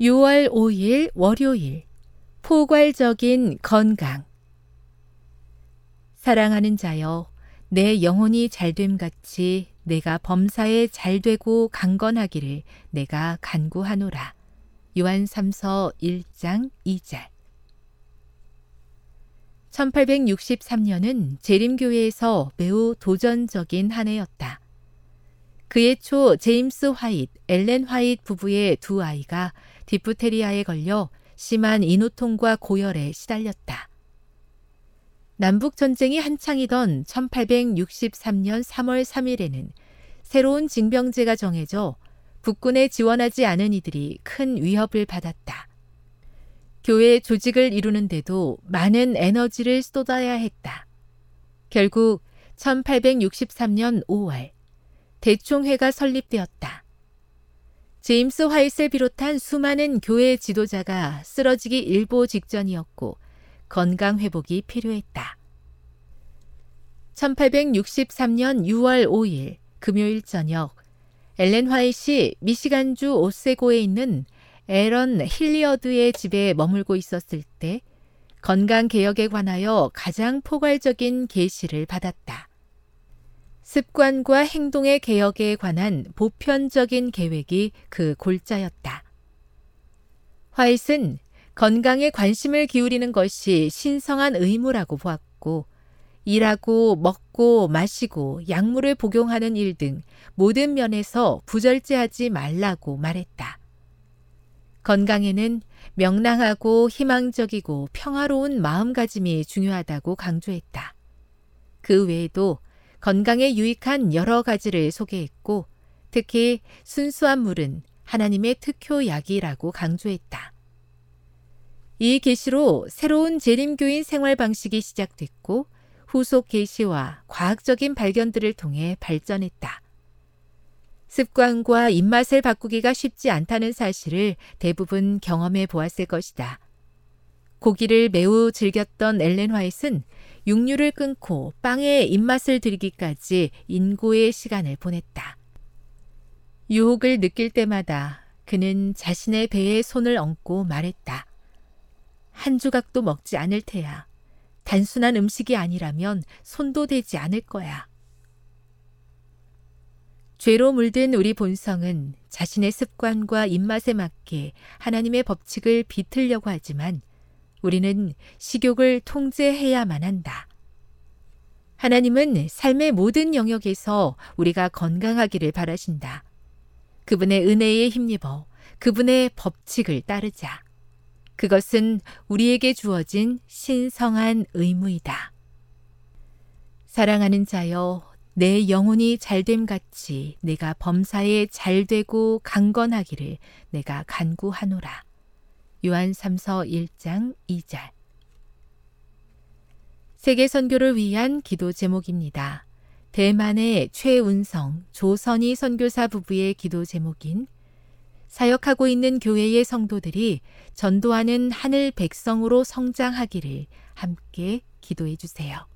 6월 5일 월요일 포괄적인 건강 사랑하는 자여 내 영혼이 잘됨 같이 내가 범사에 잘되고 강건하기를 내가 간구하노라. 요한 3서 1장 2절 1863년은 재림교회에서 매우 도전적인 한 해였다. 그해 초 제임스 화이트, 엘렌 화이트 부부의 두 아이가 디프테리아에 걸려 심한 인후통과 고열에 시달렸다. 남북 전쟁이 한창이던 1863년 3월 3일에는 새로운 징병제가 정해져 북군에 지원하지 않은 이들이 큰 위협을 받았다. 교회 조직을 이루는데도 많은 에너지를 쏟아야 했다. 결국 1863년 5월 대총회가 설립되었다. 제임스 화이트를 비롯한 수많은 교회 지도자가 쓰러지기 일보 직전이었고 건강 회복이 필요했다. 1863년 6월 5일 금요일 저녁 엘렌 화이트이 미시간주 오세고에 있는 에런 힐리어드의 집에 머물고 있었을 때 건강 개혁에 관하여 가장 포괄적인 계시를 받았다. 습관과 행동의 개혁에 관한 보편적인 계획이 그 골자였다. 화이트는 건강에 관심을 기울이는 것이 신성한 의무라고 보았고, 일하고 먹고 마시고 약물을 복용하는 일 등 모든 면에서 부절제하지 말라고 말했다. 건강에는 명랑하고 희망적이고 평화로운 마음가짐이 중요하다고 강조했다. 그 외에도 건강에 유익한 여러 가지를 소개했고 특히 순수한 물은 하나님의 특효약이라고 강조했다. 이 계시로 새로운 재림교인 생활 방식이 시작됐고 후속 계시와 과학적인 발견들을 통해 발전했다. 습관과 입맛을 바꾸기가 쉽지 않다는 사실을 대부분 경험해 보았을 것이다. 고기를 매우 즐겼던 엘렌 화이트는 육류를 끊고 빵에 입맛을 들이기까지 인고의 시간을 보냈다. 유혹을 느낄 때마다 그는 자신의 배에 손을 얹고 말했다. 한 조각도 먹지 않을 테야. 단순한 음식이 아니라면 손도 대지 않을 거야. 죄로 물든 우리 본성은 자신의 습관과 입맛에 맞게 하나님의 법칙을 비틀려고 하지만 우리는 식욕을 통제해야만 한다. 하나님은 삶의 모든 영역에서 우리가 건강하기를 바라신다. 그분의 은혜에 힘입어 그분의 법칙을 따르자. 그것은 우리에게 주어진 신성한 의무이다. 사랑하는 자여, 내 영혼이 잘됨 같이 내가 범사에 잘되고 강건하기를 내가 간구하노라. 요한 3서 1장 2절 세계 선교를 위한 기도 제목입니다. 대만의 최운성, 조선희 선교사 부부의 기도 제목인 사역하고 있는 교회의 성도들이 전도하는 하늘 백성으로 성장하기를 함께 기도해 주세요.